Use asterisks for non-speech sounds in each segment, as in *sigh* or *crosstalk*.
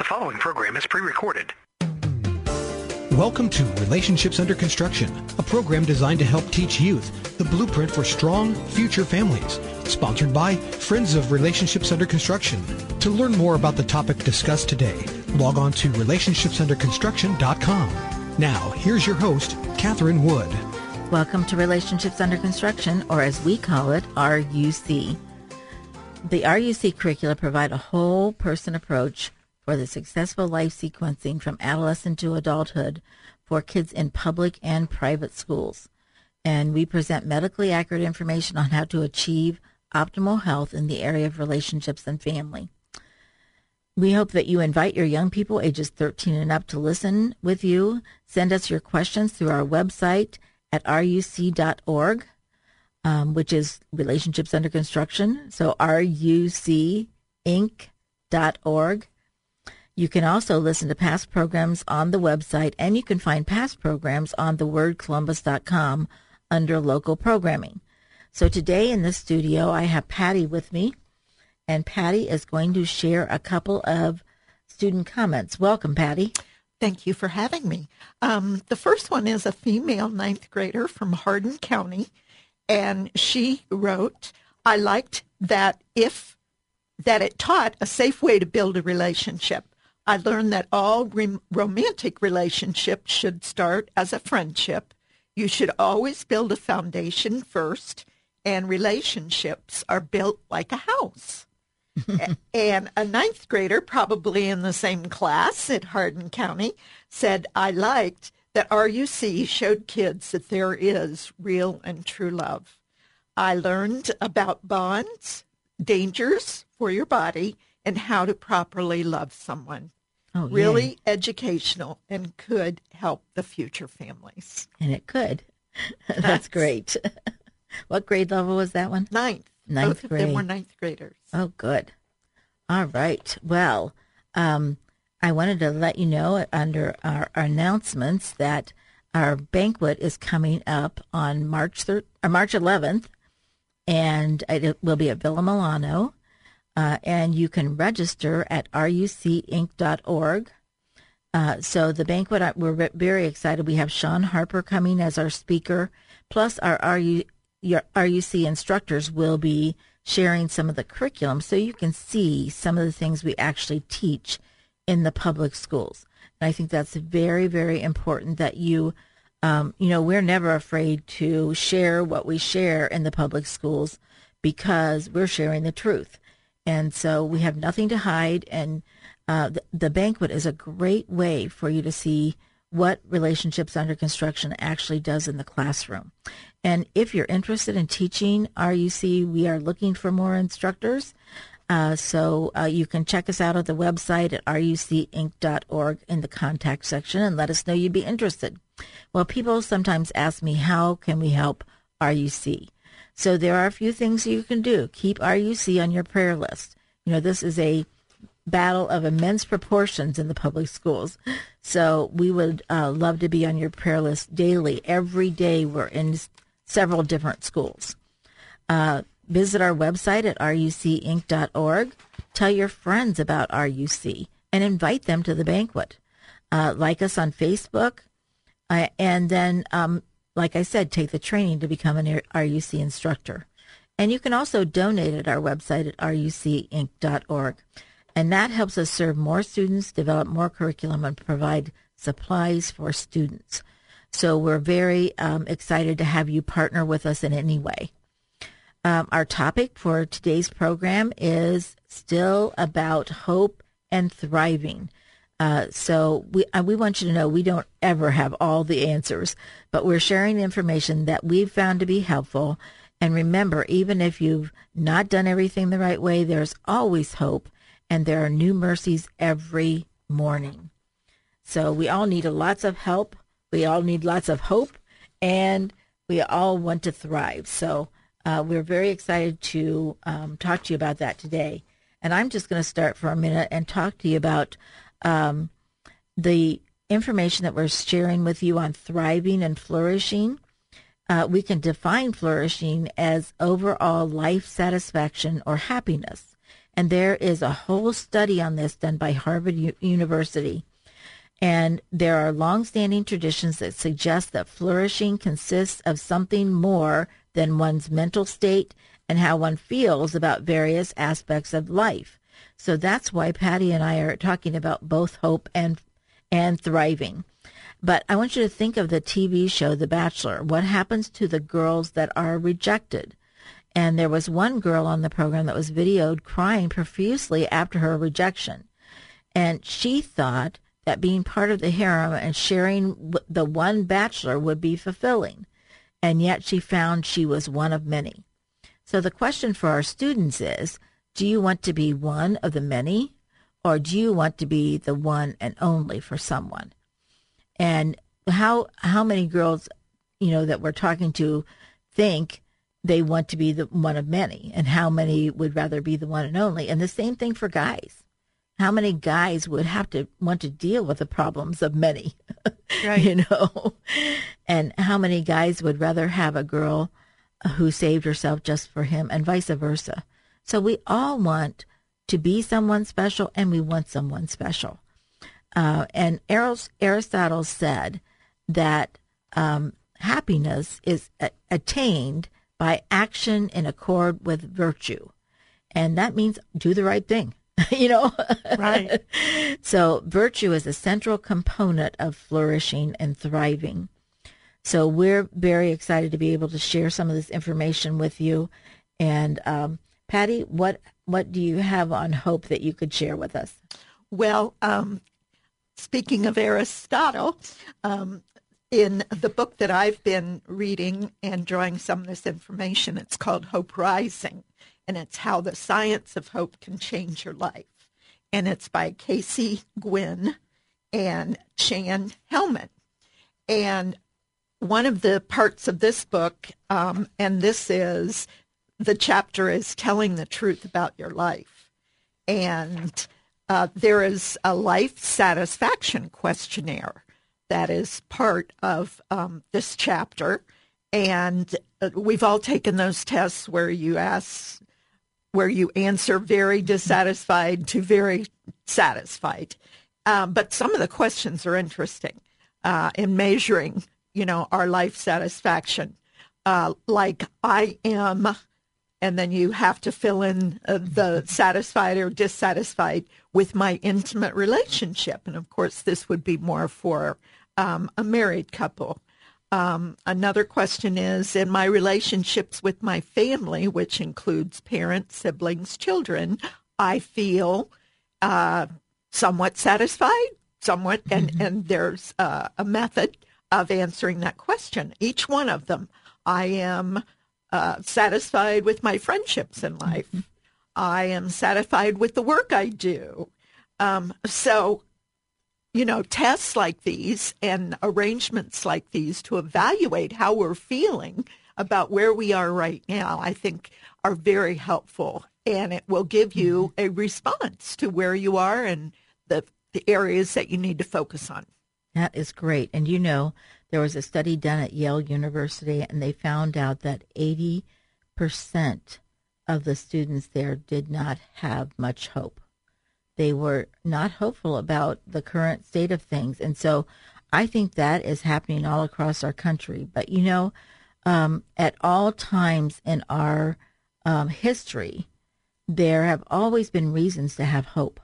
The following program is pre-recorded. Welcome to Relationships Under Construction, a program designed to help teach youth the blueprint for strong future families. Sponsored by Friends of Relationships Under Construction. To learn more about the topic discussed today, log on to relationshipsunderconstruction.com. Now, here's your host, Catherine Wood. Welcome to Relationships Under Construction, or as we call it, RUC. The RUC curricula provide a whole person approach for the successful life sequencing from adolescent to adulthood for kids in public and private schools. And we present medically accurate information on how to achieve optimal health in the area of relationships and family. We hope that you invite your young people ages 13 and up to listen with you. Send us your questions through our website at ruc.org, um, which is Relationships Under Construction. So rucinc.org. You can also listen to past programs on the website, and you can find past programs on thewordcolumbus.com under local programming. So today in the studio, I have Patty with me, and Patty is going to share a couple of student comments. Welcome, Patty. Thank you for having me. Um, the first one is a female ninth grader from Hardin County, and she wrote, "I liked that if that it taught a safe way to build a relationship. I learned that all re- romantic relationships should start as a friendship. You should always build a foundation first, and relationships are built like a house. *laughs* and a ninth grader, probably in the same class at Hardin County, said, I liked that RUC showed kids that there is real and true love. I learned about bonds, dangers for your body, and how to properly love someone. Oh, really yay. educational and could help the future families. And it could. *laughs* That's great. *laughs* what grade level was that one? Ninth. Ninth Both of them were ninth graders. Oh, good. All right. Well, um, I wanted to let you know under our, our announcements that our banquet is coming up on March thir- or March 11th, and it will be at Villa Milano. Uh, and you can register at rucinc.org. Uh, so the banquet, we're very excited. We have Sean Harper coming as our speaker, plus our RU, RUC instructors will be sharing some of the curriculum so you can see some of the things we actually teach in the public schools. And I think that's very, very important that you, um, you know, we're never afraid to share what we share in the public schools because we're sharing the truth. And so we have nothing to hide. And uh, the, the banquet is a great way for you to see what relationships under construction actually does in the classroom. And if you're interested in teaching RUC, we are looking for more instructors. Uh, so uh, you can check us out at the website at rucinc.org in the contact section and let us know you'd be interested. Well, people sometimes ask me, how can we help RUC? So there are a few things you can do. Keep RUC on your prayer list. You know, this is a battle of immense proportions in the public schools. So we would uh, love to be on your prayer list daily. Every day we're in several different schools. Uh, visit our website at rucinc.org. Tell your friends about RUC and invite them to the banquet. Uh, like us on Facebook. Uh, and then, um, like I said, take the training to become an RUC instructor. And you can also donate at our website at rucinc.org. And that helps us serve more students, develop more curriculum, and provide supplies for students. So we're very um, excited to have you partner with us in any way. Um, our topic for today's program is still about hope and thriving. Uh, so we uh, we want you to know we don't ever have all the answers, but we're sharing information that we've found to be helpful. And remember, even if you've not done everything the right way, there's always hope, and there are new mercies every morning. So we all need lots of help. We all need lots of hope, and we all want to thrive. So uh, we're very excited to um, talk to you about that today. And I'm just going to start for a minute and talk to you about um, the information that we're sharing with you on thriving and flourishing. Uh, we can define flourishing as overall life satisfaction or happiness. And there is a whole study on this done by Harvard U- University. And there are long-standing traditions that suggest that flourishing consists of something more than one's mental state and how one feels about various aspects of life. So that's why Patty and I are talking about both hope and and thriving. But I want you to think of the TV show The Bachelor. What happens to the girls that are rejected? And there was one girl on the program that was videoed crying profusely after her rejection. And she thought that being part of the harem and sharing the one bachelor would be fulfilling. And yet she found she was one of many. So the question for our students is, do you want to be one of the many or do you want to be the one and only for someone? And how how many girls, you know, that we're talking to think they want to be the one of many and how many would rather be the one and only? And the same thing for guys. How many guys would have to want to deal with the problems of many? *laughs* Right. you know? And how many guys would rather have a girl who saved herself just for him and vice versa? So we all want to be someone special and we want someone special. Uh, and Aristotle said that um, happiness is a- attained by action in accord with virtue. And that means do the right thing, *laughs* you know? Right. *laughs* so virtue is a central component of flourishing and thriving. So we're very excited to be able to share some of this information with you. And um, Patty, what what do you have on hope that you could share with us? Well, um, speaking of Aristotle, um, in the book that I've been reading and drawing some of this information, it's called Hope Rising, and it's how the science of hope can change your life. And it's by Casey Gwinn and Shan Hellman. And one of the parts of this book, um, and this is the chapter is telling the truth about your life. And uh, there is a life satisfaction questionnaire that is part of um, this chapter. And uh, we've all taken those tests where you ask, where you answer very dissatisfied to very satisfied. Um, but some of the questions are interesting uh, in measuring, you know, our life satisfaction. Uh, like I am and then you have to fill in uh, the satisfied or dissatisfied with my intimate relationship. And of course, this would be more for um, a married couple. Um, another question is in my relationships with my family, which includes parents, siblings, children, I feel uh, somewhat satisfied, somewhat, and, mm-hmm. and there's uh, a method of answering that question. Each one of them, I am uh, satisfied with my friendships in life. Mm-hmm. I am satisfied with the work I do. Um, so, you know, tests like these and arrangements like these to evaluate how we're feeling about where we are right now, I think are very helpful. And it will give you mm-hmm. a response to where you are and the, the areas that you need to focus on. That is great. And you know, there was a study done at Yale University, and they found out that 80% of the students there did not have much hope. They were not hopeful about the current state of things. And so I think that is happening all across our country. But you know, um, at all times in our um, history, there have always been reasons to have hope.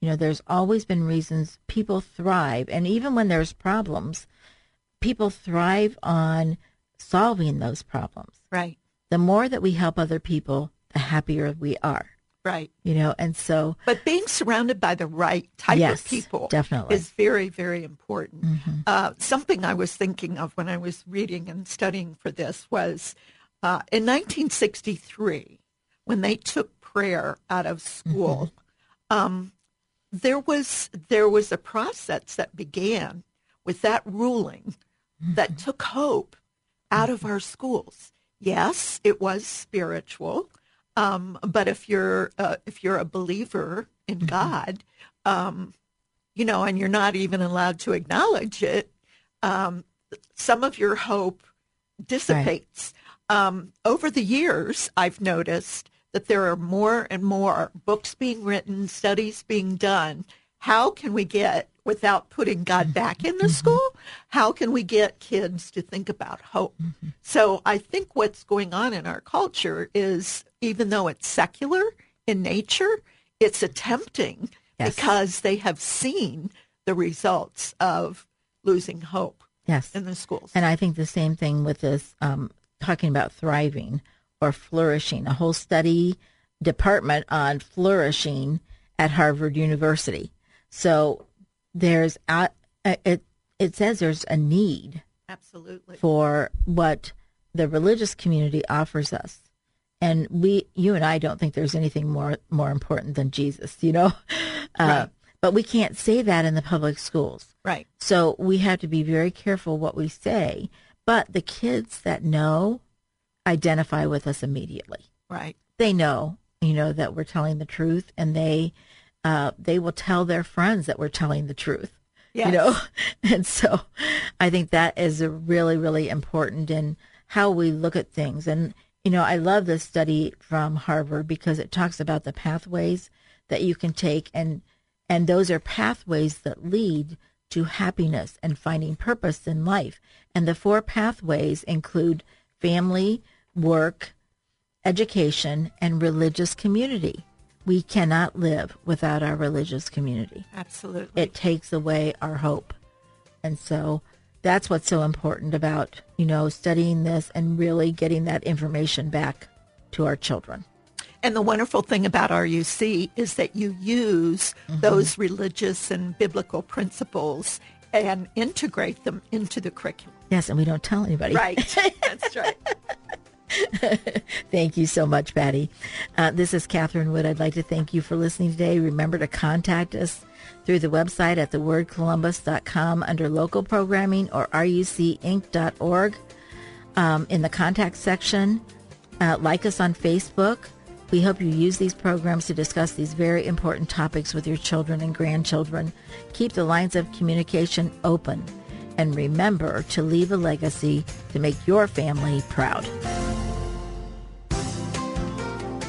You know, there's always been reasons people thrive. And even when there's problems, people thrive on solving those problems. Right. The more that we help other people, the happier we are. Right. You know, and so. But being surrounded by the right type yes, of people definitely. is very, very important. Mm-hmm. Uh, something I was thinking of when I was reading and studying for this was uh, in 1963, when they took prayer out of school, mm-hmm. um, there was there was a process that began with that ruling that took hope out of our schools. Yes, it was spiritual, um, but if you're uh, if you're a believer in God, um, you know, and you're not even allowed to acknowledge it, um, some of your hope dissipates. Um, over the years, I've noticed that there are more and more books being written, studies being done. How can we get, without putting God mm-hmm. back in the mm-hmm. school, how can we get kids to think about hope? Mm-hmm. So I think what's going on in our culture is, even though it's secular in nature, it's attempting Yes. because they have seen the results of losing hope Yes. in the schools. And I think the same thing with this um, talking about thriving or flourishing, a whole study department on flourishing at Harvard University. So there's it it says there's a need Absolutely. for what the religious community offers us. And we you and I don't think there's anything more more important than Jesus, you know. *laughs* Uh, Right. but we can't say that in the public schools. Right. So we have to be very careful what we say. But the kids that know identify with us immediately. Right. They know, you know, that we're telling the truth, and they uh, they will tell their friends that we're telling the truth. Yes. You know, *laughs* and so I think that is a really really important in how we look at things. And you know, I love this study from Harvard because it talks about the pathways that you can take and and those are pathways that lead to happiness and finding purpose in life. And the four pathways include family, work, education, and religious community. We cannot live without our religious community. Absolutely. It takes away our hope. And so that's what's so important about, you know, studying this and really getting that information back to our children. And the wonderful thing about RUC is that you use Mm-hmm. those religious and biblical principles and integrate them into the curriculum. Yes, and we don't tell anybody. Right. *laughs* That's right. *laughs* Thank you so much, Patty. Uh, this is Catherine Wood. I'd like to thank you for listening today. Remember to contact us through the website at thewordcolumbus.com under local programming or rucinc.org um, in the contact section. Uh, like us on Facebook. We hope you use these programs to discuss these very important topics with your children and grandchildren. Keep the lines of communication open. And remember to leave a legacy to make your family proud.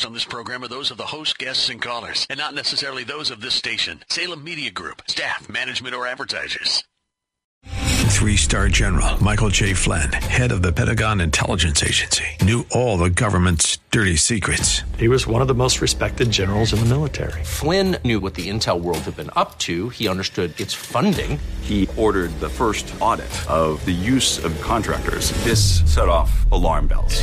Opinions expressed on this program are those of the host, guests, and callers, and not necessarily those of this station, Salem Media Group, staff, management, or advertisers. Three-star general Michael J. Flynn, head of the Pentagon Intelligence Agency, knew all the government's dirty secrets. He was one of the most respected generals in the military. Flynn knew what the intel world had been up to. He understood its funding. He ordered the first audit of the use of contractors. This set off alarm bells.